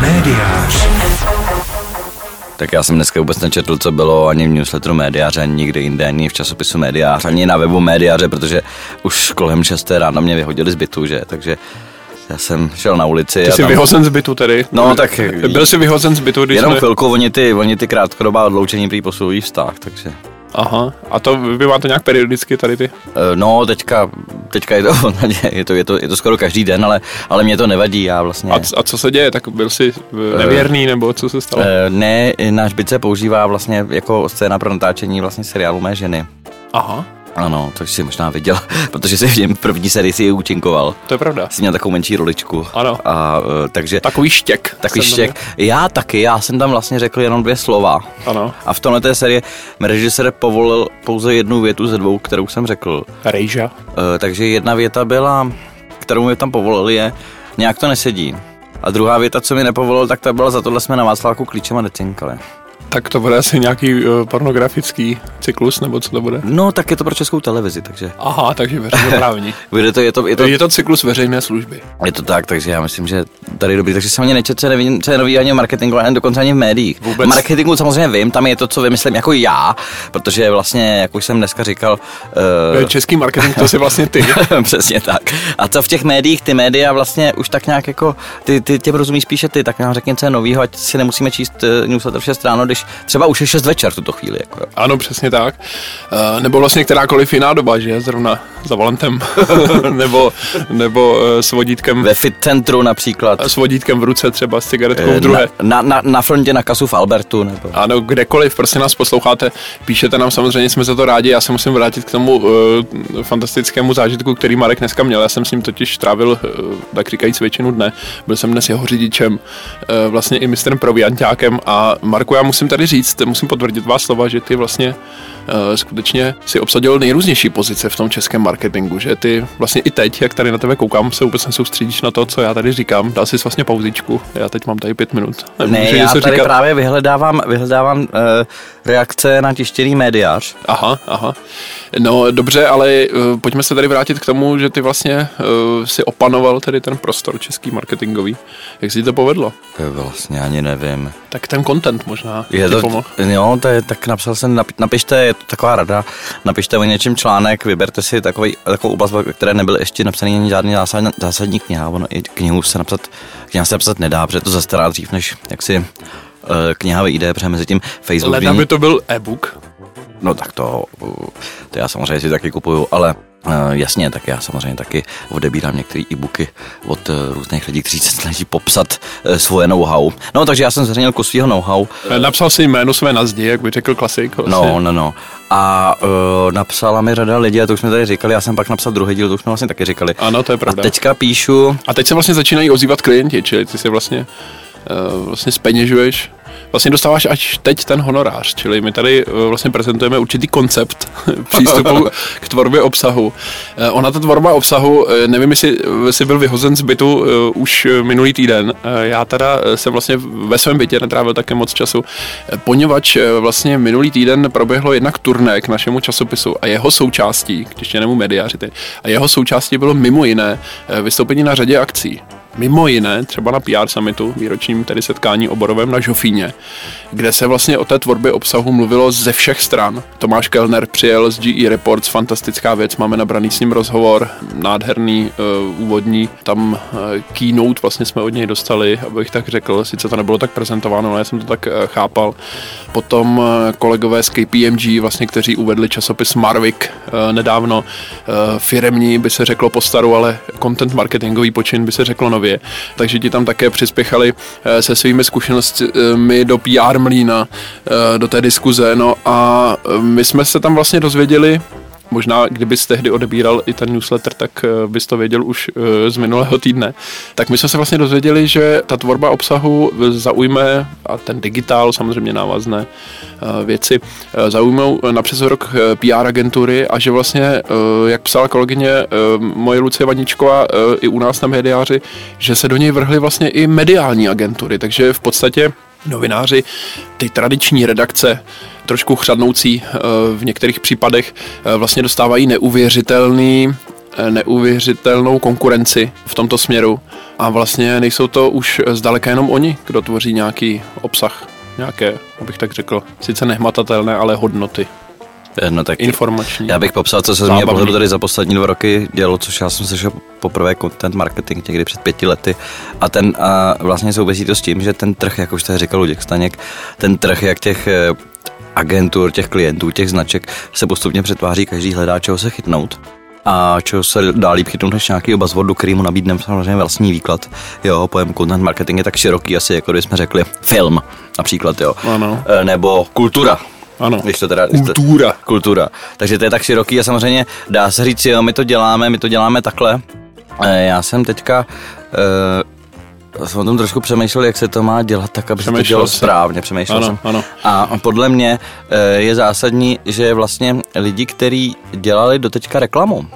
Médiář. Tak já jsem dneska vůbec nečetl, co bylo ani v newsletteru médiáře, ani nikde jinde, ani v časopisu médiář, ani na webu médiáře, protože už kolem 6 ráno mě vyhodili z bytu, že? Takže já jsem šel na ulici. Ty a jsi tam... vyhozen z bytu tedy. No, tak- Byl jsi vyhozen z bytu, když Jenom jsme... chvilku, oni ty, oni ty krátkodobá odloučení prý posilují vztah, takže... Aha. A to vy máte nějak periodicky tady ty? Eh, No, teďka, teďka je to, je to, je to, je to skoro každý den, ale, ale mě to nevadí, já vlastně... A, a co se děje? Tak byl jsi eh, nevěrný, nebo co se stalo? Eh, Ne, náš byt se používá vlastně jako scéna pro natáčení vlastně seriálu Mé ženy. Aha, Ano, to jsi možná viděl, protože jsi v něm první sérii si ji účinkoval. to je pravda. Jsi měl takovou menší roličku. Ano. A eh, takže... Takový štěk. Takový štěk. Já taky, já jsem tam vlastně řekl jenom dvě slova. Ano. A v tomhle té sérii mi režisér povolil pouze jednu větu ze dvou, kterou jsem řekl. Rejža. Eh, takže jedna věta byla, kterou mi tam povolili, je nějak to nesedí. A druhá věta, co mi nepovolil, tak ta byla za tohle jsme na Václavku klíčem a necinkali. Tak to bude asi nějaký uh, pornografický cyklus, nebo co to bude? No, tak je to pro českou televizi, takže Aha, takže veřejnoprávní. bude to, je to, je to, je to cyklus veřejné služby. je to tak, takže já myslím, že tady je dobrý. Takže jsem ani nečetl, co nevím, co je nový ani v marketingu, ani dokonce ani v médiích. Vůbec. V marketingu samozřejmě vím, tam je to, co vymyslím jako já, protože vlastně, jak už jsem dneska říkal, Uh, Český marketing, to jsi vlastně ty. Přesně tak. A co v těch médiích, ty média vlastně už tak nějak jako, ty, ty těm rozumíš spíše ty, tak nám řekni, co je novýho, ať si nemusíme číst uh, newsletter v 6 ráno, když třeba už je 6 večer v tuto chvíli. Jako. Ano, přesně tak. Uh, nebo vlastně kterákoliv jiná doba, že? Zrovna za volantem. nebo nebo uh, s vodítkem Ve fit centru například. s vodítkem v ruce třeba, s cigaretkou v eh, druhé. Na, na, na, frontě na kasu v Albertu. Nebo... Ano, kdekoliv, prostě nás posloucháte, píšete nám, samozřejmě jsme za to rádi. Já se musím vrátit k tomu uh, fantastickému zážitku, který Marek dneska měl. Já jsem s ním totiž trávil, uh, tak říkajíc, většinu dne. Byl jsem dnes jeho řidičem, uh, vlastně i mistrem proviantákem. A Marku, já musím tady říct, musím potvrdit vás slova, že ty vlastně uh, skutečně si obsadil nejrůznější pozice v tom českém marketingu, že ty vlastně i teď, jak tady na tebe koukám, se vůbec nesoustředíš na to, co já tady říkám. Dal jsi vlastně pauzičku. Já teď mám tady pět minut. Ne, Nemůžu já něco tady říkat. právě vyhledávám, vyhledávám uh, reakce na tištěný médiář. Aha, aha. No dobře, ale uh, pojďme se tady vrátit k tomu, že ty vlastně uh, si opanoval tedy ten prostor český marketingový. Jak si to povedlo? To vlastně ani nevím. Tak ten content možná Je to, pomohl. jo, to je, tak napsal jsem, napi- napište, je to taková rada, napište o něčem článek, vyberte si takový, takovou oblast, ve které nebyl ještě napsaný ani žádný zásadní, zásadní kniha, ono i knihu se napsat, kniha se napsat nedá, protože to zastará dřív, než jak si uh, kniha vyjde, protože mezi tím Facebook, Leda by to byl e-book. no tak to, to já samozřejmě si taky kupuju, ale jasně, tak já samozřejmě taky odebírám některé e-booky od uh, různých lidí, kteří se snaží popsat uh, svoje know-how. No, takže já jsem zřejmě kus svého know-how Eh, Napsal si jméno své na zdi, jak by řekl klasik. Vlastně. No, no, no. A uh, napsala mi řada lidí, a to už jsme tady říkali, já jsem pak napsal druhý díl, to už jsme vlastně taky říkali. Ano, to je A pravda. teďka píšu, A teď se vlastně začínají ozývat klienti, čili ty si vlastně, uh, vlastně speněžuješ, vlastně dostáváš až teď ten honorář, čili my tady uh, vlastně prezentujeme určitý koncept přístupu k tvorbě obsahu. Uh, ona ta tvorba obsahu, uh, nevím, jestli jsi byl vyhozen z bytu už minulý týden, já teda jsem vlastně ve svém bytě netrávil také moc času, poněvadž vlastně minulý týden proběhlo jednak turné k našemu časopisu a jeho součástí, když nemu mediáři, a jeho součástí bylo mimo jiné vystoupení na řadě akcí. Mimo jiné, třeba na PR summitu, výročním tedy setkání oborovém na Žofíně, kde se vlastně o té tvorbě obsahu mluvilo ze všech stran. Tomáš Kellner přijel z GE Reports, fantastická věc, máme nabraný s ním rozhovor, nádherný uh, úvodní, tam uh, keynote vlastně jsme od něj dostali, abych tak řekl, sice to nebylo tak prezentováno, ale já jsem to tak uh, chápal. Potom uh, kolegové z KPMG, vlastně, kteří uvedli časopis Marvik uh, nedávno, uh, firemní by se řeklo po staru, ale content marketingový počin by se řeklo nově. Takže ti tam také přispěchali eh, se svými zkušenostmi do PR mlína, eh, do té diskuze. No a eh, my jsme se tam vlastně dozvěděli, Možná, kdybys tehdy odebíral i ten newsletter, tak eh, bys to věděl už eh, z minulého týdne. Tak my jsme se vlastně dozvěděli, že ta tvorba obsahu zaujme, a ten digitál, samozřejmě návazné eh, věci, eh, zaujmou na přes rok eh, PR agentury a že vlastně, eh, jak psala kolegyně eh, moje Lucie Vaničková eh, i u nás na médiáři, že se do něj vrhly vlastně i mediální agentury, takže v podstatě novináři, ty tradiční redakce, trošku chřadnoucí eh, v některých případech, eh, vlastně dostávají neuvěřitelný eh, neuvěřitelnou konkurenci v tomto směru a vlastně nejsou to už zdaleka jenom oni, kdo tvoří nějaký obsah, nějaké, abych tak řekl, sice nehmatatelné, ale hodnoty. No tak informační. Já bych popsal, co se z mě pohledu tady za poslední dva roky dělo, což já jsem slyšel poprvé content marketing někdy před pěti lety. A ten a vlastně souvisí to s tím, že ten trh, jak už tady říkal Luděk Staněk, ten trh, jak těch agentur, těch klientů, těch značek se postupně přetváří, každý hledá čeho se chytnout a čeho se dá líp chytnout než nějaký buzzwordu, který mu nabídne samozřejmě vlastní výklad. Jo, pojem content marketing je tak široký asi, jako když jsme řekli film například, jo. Ano. E, nebo kultura, ano. Když to teda, kultura. To, kultura. Takže to je tak široký a samozřejmě dá se říct, jo, my to děláme, my to děláme takhle. E, já jsem teďka e, jsem o tom trošku přemýšlel, jak se to má dělat tak, aby se to dělalo správně. Přemýšlel ano, jsem. Ano. A podle mě je zásadní, že vlastně lidi, kteří dělali doteďka reklamu,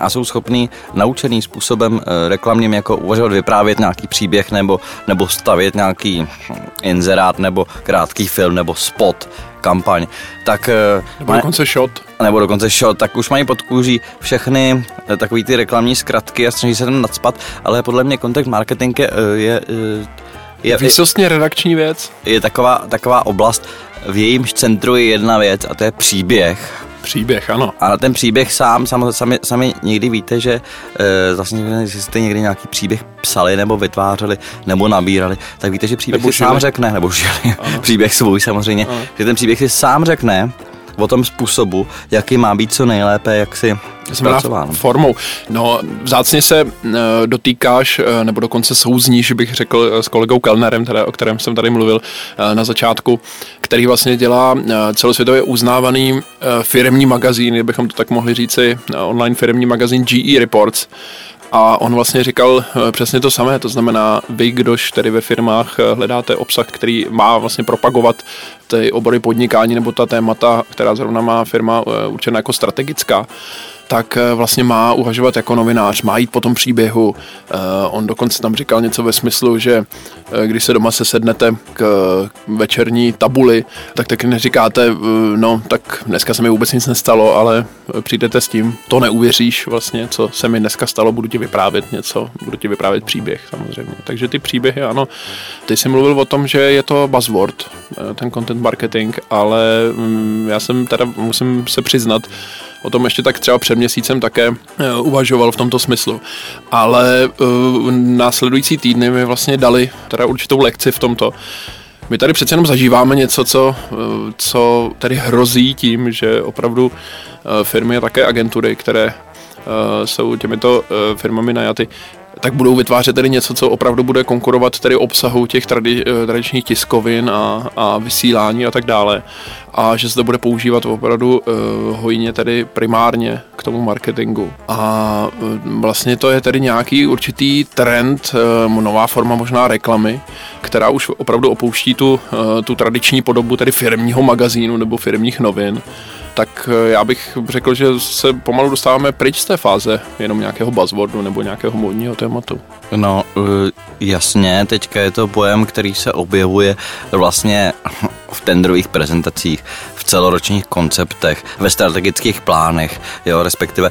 a jsou schopní naučeným způsobem reklamním jako uvažovat, vyprávět nějaký příběh nebo, nebo stavět nějaký inzerát nebo krátký film nebo spot, kampaň, tak... Nebo maj, dokonce shot. Nebo dokonce shot, tak už mají pod kůží všechny takové ty reklamní zkratky a snaží se tam nadspat, ale podle mě content marketing je, je, je výsostně redakční věc. Je taková, taková oblast, v jejímž centru je jedna věc a to je příběh Příběh, ano. A ten příběh sám, sami, sami, sami někdy víte, že e, zase jestli jste někdy nějaký příběh psali nebo vytvářeli nebo nabírali, tak víte, že příběh nebo si žili. sám řekne, nebo žili, příběh svůj samozřejmě, ano. že ten příběh si sám řekne, o tom způsobu, jaký má být co nejlépe, jak si zpracován. formou. No, vzácně se uh, dotýkáš, uh, nebo dokonce souzníš, bych řekl, uh, s kolegou Kellnerem, teda, o kterém jsem tady mluvil na začátku, který vlastně dělá celosvětově uznávaný firmní magazín, kdybychom to tak mohli říci, online firmní magazín GE Reports, a on vlastně říkal eh, přesně to samé, to znamená, vy, kdož tedy ve firmách eh, hledáte obsah, který má vlastně propagovat ty obory podnikání nebo ta témata, která zrovna má firma eh, určená jako strategická, tak eh, vlastně má uvažovat jako novinář, má jít po tom příběhu. Eh, on dokonce tam říkal něco ve smyslu, že eh, když se doma se sednete k večerní tabuli, tak taky neříkáte, no tak dneska se mi vůbec nic nestalo, ale přijdete s tím, to neuvěříš vlastně, co se mi dneska stalo, budu ti vyprávět něco, budu ti vyprávět příběh samozřejmě. Takže ty příběhy, ano, ty jsi mluvil o tom, že je to buzzword, ten content marketing, ale mm, já jsem teda, musím se přiznat, o tom ještě tak třeba před měsícem také eh, uvažoval v tomto smyslu. Ale uh, následující týdny mi vlastně dali teda určitou lekci v tomto. My tady přece jenom zažíváme něco, co, uh, co tady hrozí tím, že opravdu firmy a také agentury, které jsou těmito firmami najaty, tak budou vytvářet tedy něco, co opravdu bude konkurovat tedy obsahu těch tradi, eh, tradičních tiskovin a, a vysílání a tak dále. A že se to bude používat opravdu uh, hojně tedy primárně k tomu marketingu. A uh, vlastně to je tedy nějaký určitý trend, uh, nová forma možná reklamy, která už opravdu opouští tu, uh, tu tradiční podobu tedy firmního magazínu nebo firmních novin tak eh, já bych řekl, že se pomalu dostáváme pryč z té fáze jenom nějakého buzzwordu nebo nějakého modního tématu. No, eh, jasně, teďka je to pojem, který se objevuje vlastně v tendrových prezentacích, v celoročních konceptech, ve strategických plánech, jo, respektive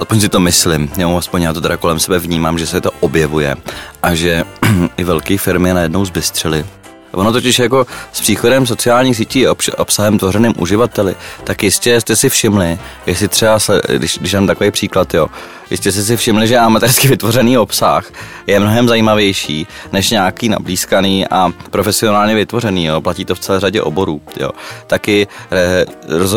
Aspoň si to myslím, jo, aspoň já to teda kolem sebe vnímám, že se to objevuje a že i velké firmy najednou zbystřily Ono totiž jako s příchodem sociálních sítí a obsahem tvořeným uživateli, tak jistě jste si všimli, jestli třeba, se, když, když mám takový příklad, jo, jistě jste si všimli, že amatérsky vytvořený obsah je mnohem zajímavější než nějaký nablízkaný a profesionálně vytvořený, jo, platí to v celé řadě oborů, jo. Taky eh,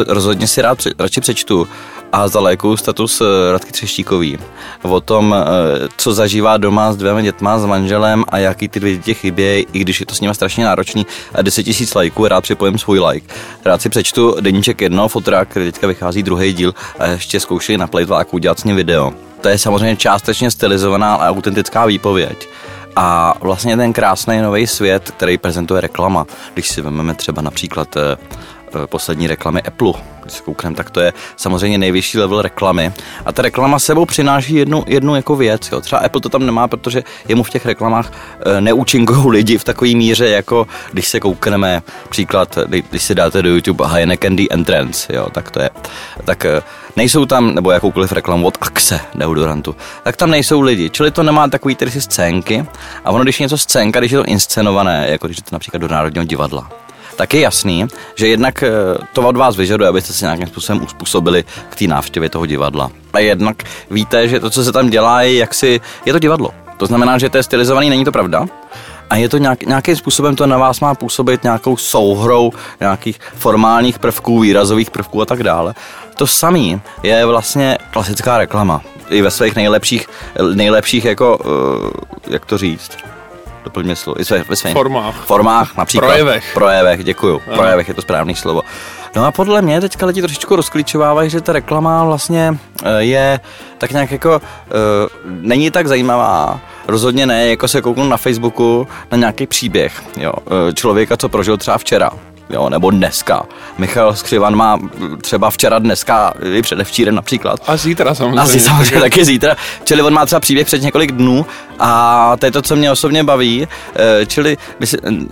rozhodně si rád radši přečtu a za léku status eh, Radky Třeštíkový. O tom, eh, co zažívá doma s dvěma dětma, s manželem a jaký ty dvě děti chybějí, i když je to s nimi strašně náročný. A 10 tisíc lajků, rád připojím svůj like. Rád si přečtu deníček jedno, fotrák, který teďka vychází druhý díl a ještě zkoušeli na playtváku udělat s ním video. To je samozřejmě částečně stylizovaná a autentická výpověď. A vlastně ten krásný nový svět, který prezentuje reklama, když si vezmeme třeba například eh, poslední reklamy Apple, když se koukneme, tak to je samozřejmě nejvyšší level reklamy. A ta reklama sebou přináší jednu, jednu jako věc. Jo. Třeba Apple to tam nemá, protože jemu v těch reklamách eh, neúčinkují lidi v takové míře, jako když se koukneme, příklad, když si dáte do YouTube Heineken Entrance, jo, tak to je, tak eh, nejsou tam, nebo jakoukoliv reklamu od Axe deodorantu, tak tam nejsou lidi, čili to nemá takový si scénky a ono, když je něco scénka, když je to inscenované, jako když je to například do Národního divadla, tak je jasný, že jednak eh, to od vás vyžaduje, abyste se nějakým způsobem uspůsobili k té návštěvě toho divadla. A jednak víte, že to, co se tam dělá, je jaksi, je to divadlo. To znamená, že to je stylizovaný, není to pravda, a je to nějak, nějakým způsobem to na vás má působit nějakou souhrou nějakých formálních prvků, výrazových prvků a tak dále. To samé je vlastně klasická reklama. I ve svých nejlepších, nejlepších jako, uh, jak to říct, doplň mě slovo, i své, ve svých formách. formách, například. Projevech. Projevech, děkuju. Ano. Projevech je to správný slovo. No a podle mě teďka lidi trošičku rozklíčovávají, že ta reklama vlastně eh, je tak nějak jako, uh, není tak zajímavá, rozhodně ne, jako se kouknu na Facebooku na nějaký příběh, jo, eh, člověka, co prožil třeba včera, jo, nebo dneska. Michal Skřivan má třeba včera, dneska, i předevčírem například. A zítra samozřejmě. Asi samozřejmě taky zítra. Čili on má třeba příběh před několik dnů a to je to, co mě osobně baví. Eh, čili,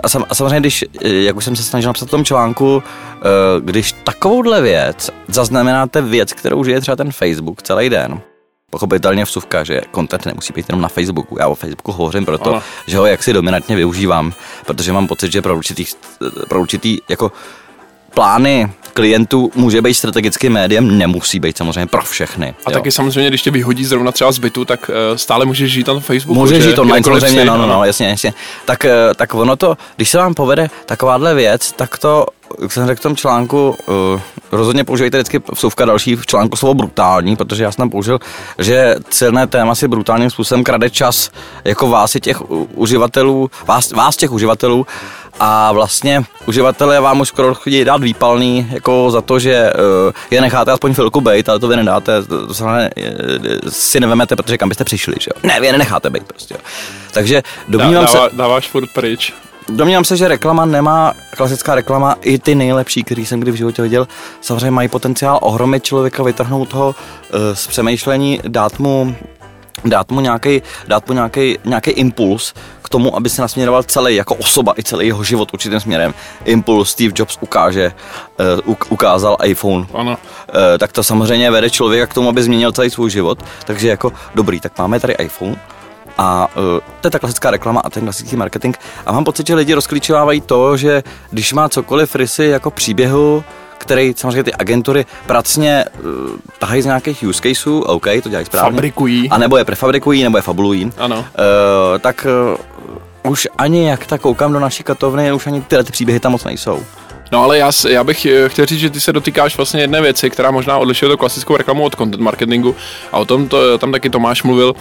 a samozřejmě, když, eh, jak už jsem se snažil napsat v tom článku, eh, když takovouhle věc zaznamenáte věc, kterou žije třeba ten Facebook celý den, Pochopitelně vsuvka, že content nemusí být jenom na Facebooku. Já o Facebooku hovořím proto, ano. že ho jaksi dominantně využívám, protože mám pocit, že pro určitý, pro určitý jako plány klientů může být strategickým médiem, nemusí být samozřejmě pro všechny. A jo. taky samozřejmě, když tě vyhodí zrovna třeba z bytu, tak uh, stále můžeš žít na Facebooku. Můžeš žít online samozřejmě, no, no, no, jasně, jasně. Tak, uh, tak ono to, když se vám povede takováhle věc, tak to jak jsem řekl v tom článku, uh, rozhodně používejte vždycky vsuvka další v článku slovo brutální, protože já jsem tam použil, že celé téma si brutálním způsobem krade čas jako vás i těch uživatelů, vás, vás těch uživatelů a vlastně uživatelé vám už skoro chodí dát výpalný jako za to, že uh, je necháte aspoň chvilku bejt, ale to vy nedáte, to, to se ne, si nevemete, protože kam byste přišli, že jo? Ne, vy je nenecháte bejt prostě. Jo. Takže domnívám Dá, se... Dáváš furt pryč. Domnívám se, že reklama nemá, klasická reklama, i ty nejlepší, který jsem kdy v životě viděl, samozřejmě mají potenciál ohromit člověka, vytrhnout ho uh, z přemýšlení, dát mu dát mu nějaký, dát mu nějaký, nějaký impuls k tomu, aby se nasměroval celý jako osoba i celý jeho život určitým směrem. Impuls Steve Jobs ukáže, uh, ukázal iPhone. Ano. Uh, tak to samozřejmě vede člověka k tomu, aby změnil celý svůj život. Takže jako dobrý, tak máme tady iPhone, a uh, to je ta klasická reklama a ten klasický marketing. A mám pocit, že lidi rozklíčovávají to, že když má cokoliv rysy jako příběhu, který samozřejmě ty agentury pracně uh, tahají z nějakých use caseů, OK, to dělají správně. Fabrikují. A nebo je prefabrikují, nebo je fabulují. Ano. Uh, tak uh, už ani jak tak koukám do naší katovny, už ani tyhle ty příběhy tam moc nejsou. No ale já, já bych chtěl říct, že ty se dotýkáš vlastně jedné věci, která možná odlišuje to klasickou reklamu od content marketingu a o tom to, tam taky Tomáš mluvil,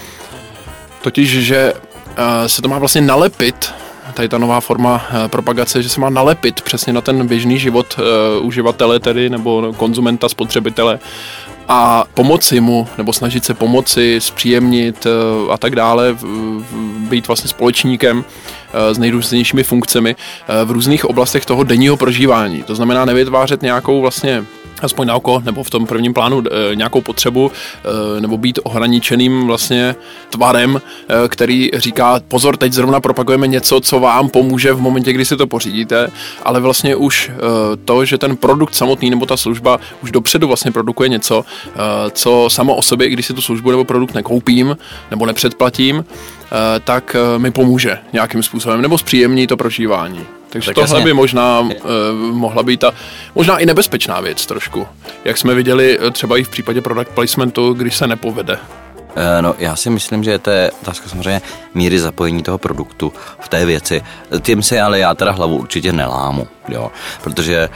totiž, že uh, se to má vlastně nalepit tady ta nová forma uh, propagace, že se má nalepit přesně na ten běžný život uh, uživatele tedy, nebo konzumenta, spotřebitele a pomoci mu, nebo snažit se pomoci, zpříjemnit a tak dále, být vlastně společníkem s nejrůznějšími funkcemi v různých oblastech toho denního prožívání. To znamená nevytvářet nějakou vlastně aspoň na oko, nebo v tom prvním plánu e, nějakou potřebu, e, nebo být ohraničeným vlastně tvarem, e, který říká, pozor, teď zrovna propagujeme něco, co vám pomůže v momentě, kdy si to pořídíte, ale vlastně už e, to, že ten produkt samotný nebo ta služba už dopředu vlastně produkuje něco, e, co samo o sobě, když si tu službu nebo produkt nekoupím, nebo nepředplatím, e, tak mi pomůže nějakým způsobem, nebo zpříjemní to prožívání. Takže tak tohle jasně. by možná uh, mohla být ta, možná i nebezpečná věc trošku. Jak jsme viděli eh, třeba i v případě product placementu, když se nepovede. Eh, no, já si myslím, že to je otázka samozřejmě míry zapojení toho produktu v té věci. Tím se ale já teda hlavu určitě nelámu, jo, protože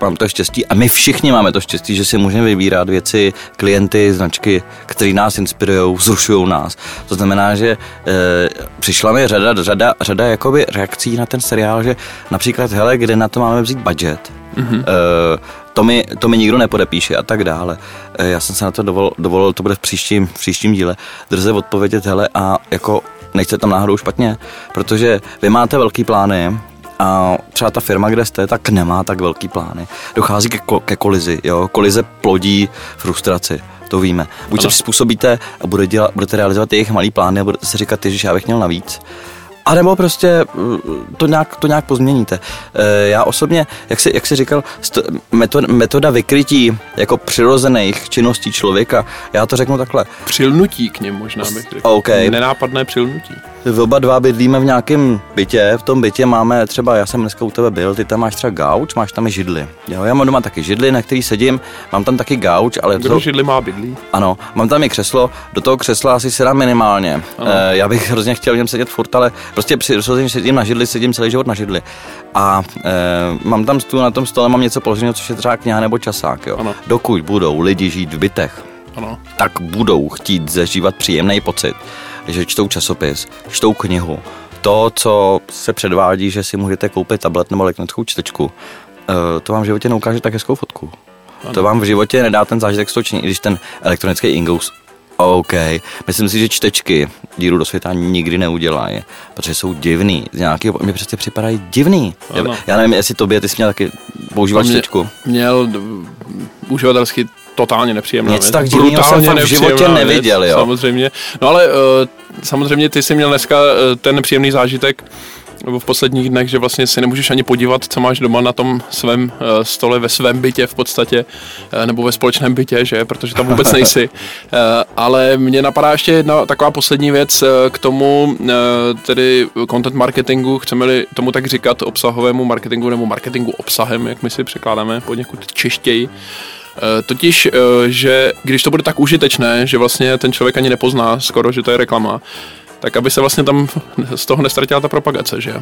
mám to štěstí a my všichni máme to štěstí, že si můžeme vybírat věci, klienty, značky, které nás inspirují, zrušují nás. To znamená, že e, přišla mi řada, řada, řada jakoby reakcí na ten seriál, že například, hele, kde na to máme vzít budget, mm-hmm. e, to mi, to mi nikdo nepodepíše a tak dále. E, já jsem se na to dovolil, dovolil to bude v příštím, v příštím díle, drze odpovědět, hele, a jako nechce tam náhodou špatně, protože vy máte velký plány, a třeba ta firma, kde jste, tak nemá tak velký plány. Dochází ke, ke kolizi, jo. Kolize plodí frustraci to víme. Buď ano. se přizpůsobíte a bude dělat, budete realizovat jejich malý plány a budete si říkat, že já bych měl navíc. A nebo prostě mm, to nějak, to nějak pozměníte. E, já osobně, jak jsi, jak jsi říkal, metoda vykrytí jako přirozených činností člověka, já to řeknu takhle. Přilnutí k něm možná bych řekl. Okay. Nenápadné přilnutí. V oba dva bydlíme v nějakém bytě, v tom bytě máme třeba, já jsem dneska u tebe byl, ty tam máš třeba gauč, máš tam i židli. Jo, já mám doma taky židli, na který sedím, mám tam taky gauč, ale... Kdo to... židli má bydlí? Ano, mám tam i křeslo, do toho křesla asi sedám minimálně. E, já bych hrozně chtěl v něm sedět furt, ale prostě při že sedím na židli, sedím celý život na židli. A e, mám tam stůl, na tom stole mám něco položeného, což je třeba kniha nebo časák. Jo. Ano. Dokud budou lidi žít v bytech, ano. tak budou chtít zažívat příjemný pocit že čtou časopis, čtou knihu, to, co se předvádí, že si můžete koupit tablet nebo elektronickou čtečku, eh, to vám v životě neukáže tak hezkou fotku. Ano. To vám v životě nedá ten zážitek z toho když ten elektronický Ingous OK. Myslím si, že čtečky díru do světa nikdy neudělají, protože jsou divný. Z nějakého, mě přesně připadají divný. Ano. Já nevím, jestli tobě, ty jsi měl taky používat mě, čtečku. Měl uživatelsky totálně nepříjemná Nic tak divného jsem v životě neviděl, věc, jo. Samozřejmě. No ale uh, samozřejmě ty jsi měl dneska uh, ten nepříjemný zážitek, nebo v posledních dnech, že vlastně si nemůžeš ani podívat, co máš doma na tom svém uh, stole, ve svém bytě v podstatě, uh, nebo ve společném bytě, že, protože tam vůbec nejsi. Uh, ale mě napadá ještě jedna taková poslední věc k tomu, tedy content marketingu, chceme-li tomu tak říkat, obsahovému marketingu nebo marketingu obsahem, jak my si překládáme poněkud češtěji. Eh, totiž, eh, že když to bude tak užitečné, že vlastně ten člověk ani nepozná skoro, že to je reklama, tak aby se vlastně tam z toho nestratila ta propagace, že?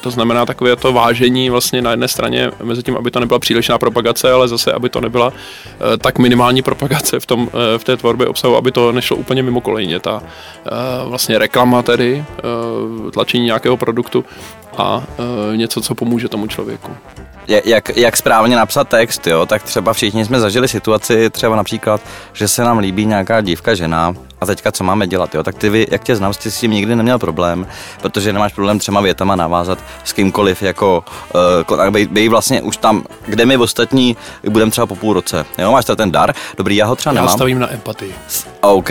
To znamená takové to vážení vlastně na jedné straně mezi tím, aby to nebyla přílišná propagace, ale zase, aby to nebyla uh, tak minimální propagace v, tom, uh, v té tvorbě obsahu, aby to nešlo úplně mimo kolejně. Ta uh, vlastně reklama tedy, tlačení nějakého produktu a něco, co pomůže tomu člověku. Jak, jak správně napsat text, jo, tak třeba všichni jsme zažili situaci, třeba například, že se nám líbí nějaká dívka, žena a teďka co máme dělat, jo, tak ty jak tě znám, jsi s tím nikdy neměl problém, protože nemáš problém třema větama navázat s kýmkoliv, jako uh, bej, bej vlastně už tam, kde my ostatní budeme třeba po půl roce, jo, máš ten dar, dobrý, já ho třeba já nemám. Já stavím na empatii. OK,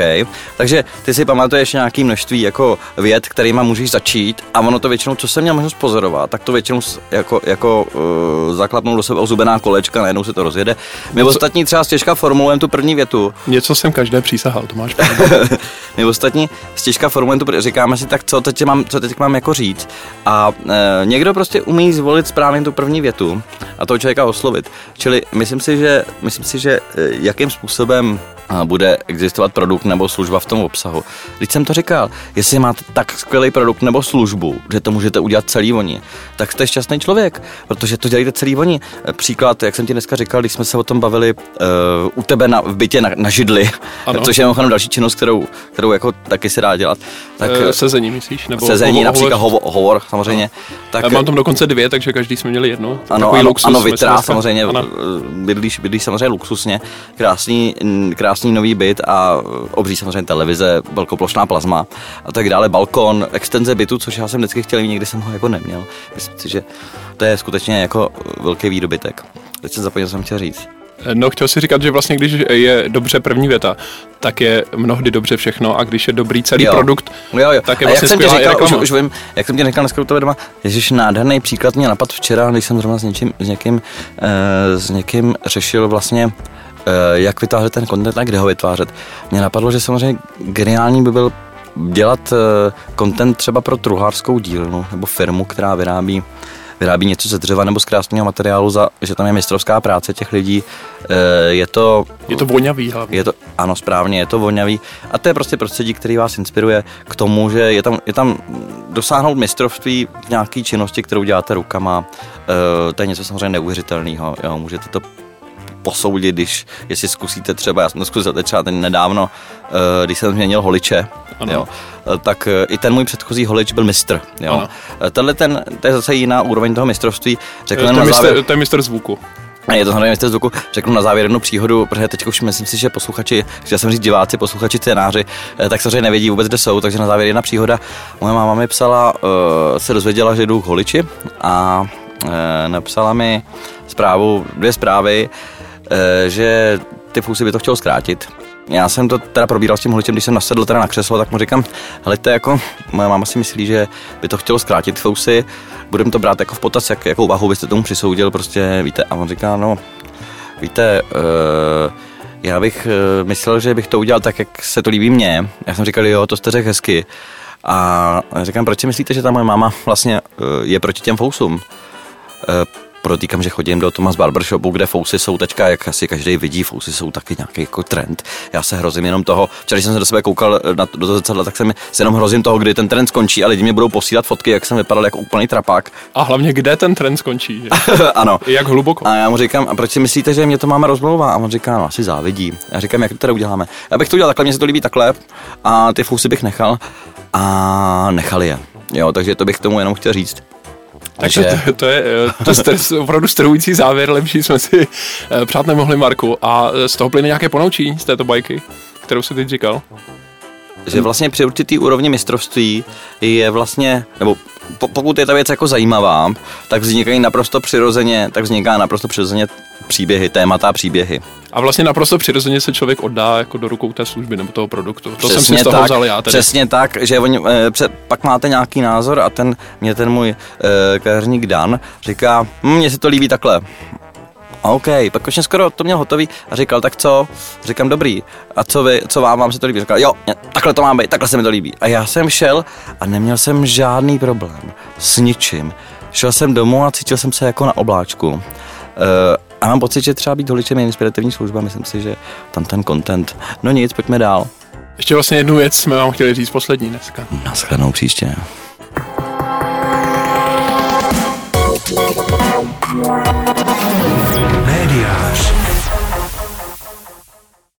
takže ty si pamatuješ nějaký množství jako věd, kterýma můžeš začít a ono to většinou, co jsem měl možnost pozorovat, tak to většinou jako, jako uh, zaklapnou do sebe ozubená kolečka, najednou se to rozjede. My no, ostatní třeba stěžka formulujeme tu první větu. Něco jsem každé přísahal, to máš My ostatní stěžka formulujeme tu, říkáme si tak, co teď mám, co teď mám jako říct. A e, někdo prostě umí zvolit správně tu první větu a toho člověka oslovit. Čili myslím si, že, myslím si, že e, jakým způsobem bude existovat produkt nebo služba v tom obsahu. Když jsem to říkal, jestli máte tak skvělý produkt nebo službu, že to můžete udělat celý oni, tak jste šťastný člověk, protože to dělají celý oni. Příklad, jak jsem ti dneska říkal, když jsme se o tom bavili uh, u tebe na, v bytě na, na židli, ano. což je jenom další činnost, kterou, kterou jako taky se dá dělat. Tak, uh, sezení myslíš? Nebo sezení, například hovor, hovor samozřejmě. No. Tak, Já mám tam dokonce dvě, takže každý jsme měli jedno. Ano, ano, luxus, ano vytrá samozřejmě, ano. bydlíš, bydlíš samozřejmě luxusně, krásný, krásný krásný nový byt a obří samozřejmě televize, velkoplošná plazma a tak dále, balkon, extenze bytu, což já jsem vždycky chtěl, nikdy jsem ho jako neměl. Myslím si, že to je skutečně jako velký výdobytek. Teď jsem zapomněl, co jsem chtěl říct. No, chtěl si říkat, že vlastně, když je dobře první věta, tak je mnohdy dobře všechno a když je dobrý celý jo. produkt, jo, jo. tak je a vlastně jak jsem ti říkal, už, už, vím, jak jsem ti říkal dneska u tebe doma, ježiš, nádherný příklad mě napad včera, když jsem zrovna s, něčím, s, někým, e, s někým řešil vlastně jak vytvářet ten content a kde ho vytvářet. Mně napadlo, že samozřejmě geniální by byl dělat eh, content třeba pro truhlářskou dílnu nebo firmu, která vyrábí vyrábí něco ze dřeva nebo z krásného materiálu, za, že tam je mistrovská práce těch lidí. Eh, je to... Je to vonavý hlavně. Je to, ano, správně, je to vonavý. A to je prostě prostředí, který vás inspiruje k tomu, že je tam, je tam dosáhnout mistrovství v nějaké činnosti, kterou děláte rukama. To je něco samozřejmě neuvěřitelného. Můžete to posoudit, když, jestli zkusíte třeba, já jsem to zkusil třeba ten nedávno, eh, když jsem změnil holiče, jo, eh, tak eh, i ten můj předchozí holič byl mistr. Jo. Tenhle ten, to je zase jiná úroveň toho mistrovství. Řekl to, je mistr, to je mistr zvuku. A je to hlavně z zvuku. Řeknu na závěr jednu příhodu, protože teď už myslím si, že posluchači, chtěl jsem říct diváci, posluchači, scénáři, tak samozřejmě nevědí vůbec, kde jsou, takže na závěr jedna příhoda. Moje máma mi psala, se dozvěděla, že jdu k holiči a napsala mi zprávu, dvě zprávy, že ty fusy by to chtěl zkrátit. Já jsem to teda probíral s tím holičem, když jsem nasedl teda na křeslo, tak mu říkám, hele, to jako, moje máma si myslí, že by to chtělo zkrátit fousy, budeme to brát jako v potaz, jak, jakou váhu byste tomu přisoudil, prostě víte. A on říká, no, víte, uh, já bych uh, myslel, že bych to udělal tak, jak se to líbí mně. Já jsem říkal, jo, to jste řekl hezky. A říkám, proč si myslíte, že ta moje máma vlastně uh, je proti těm fousům? Podotýkám, že chodím do Thomas Barbershopu, kde fousy jsou teďka, jak asi každý vidí, fousy jsou taky nějaký jako trend. Já se hrozím jenom toho, včera jsem se do sebe koukal na, do zrcadla, tak se mi se jenom hrozím toho, kdy ten trend skončí a lidi mě budou posílat fotky, jak jsem vypadal jako úplný trapák. A hlavně, kde ten trend skončí? ano. Jak hluboko? A já mu říkám, a proč si myslíte, že mě to máme rozmlouvá? A on říká, no asi závidí. Já říkám, jak to teda uděláme. Já bych to udělal takhle, mně se to líbí takhle a ty fousy bych nechal a nechali je. Jo, takže to bych k tomu jenom chtěl říct. Takže to, to je to stres, opravdu strhující závěr, lepší jsme si eh, přát nemohli Marku. A z toho plyne nějaké ponaučí z této bajky, kterou si teď říkal? Že vlastně při určitý úrovni mistrovství je vlastně, nebo pokud je ta věc jako zajímavá, tak vznikají naprosto přirozeně, tak vzniká naprosto přirozeně příběhy, témata a příběhy. A vlastně naprosto přirozeně se člověk oddá jako do rukou té služby nebo toho produktu. To přesně jsem si z toho tak, vzal já tedy. Přesně tak, že oni, e, před, pak máte nějaký názor a ten, mě ten můj e, kadeřník Dan říká, hm, mně se to líbí takhle. OK, pak už skoro to měl hotový a říkal, tak co? Říkám, dobrý. A co vy, co vám, vám se to líbí? Říkal, jo, takhle to mám být, takhle se mi to líbí. A já jsem šel a neměl jsem žádný problém s ničím. Šel jsem domů a cítil jsem se jako na obláčku. Uh, a mám pocit, že třeba být holičem je inspirativní služba, myslím si, že tam ten content. No nic, pojďme dál. Ještě vlastně jednu věc jsme vám chtěli říct poslední dneska. Naschledanou příště. Médiář.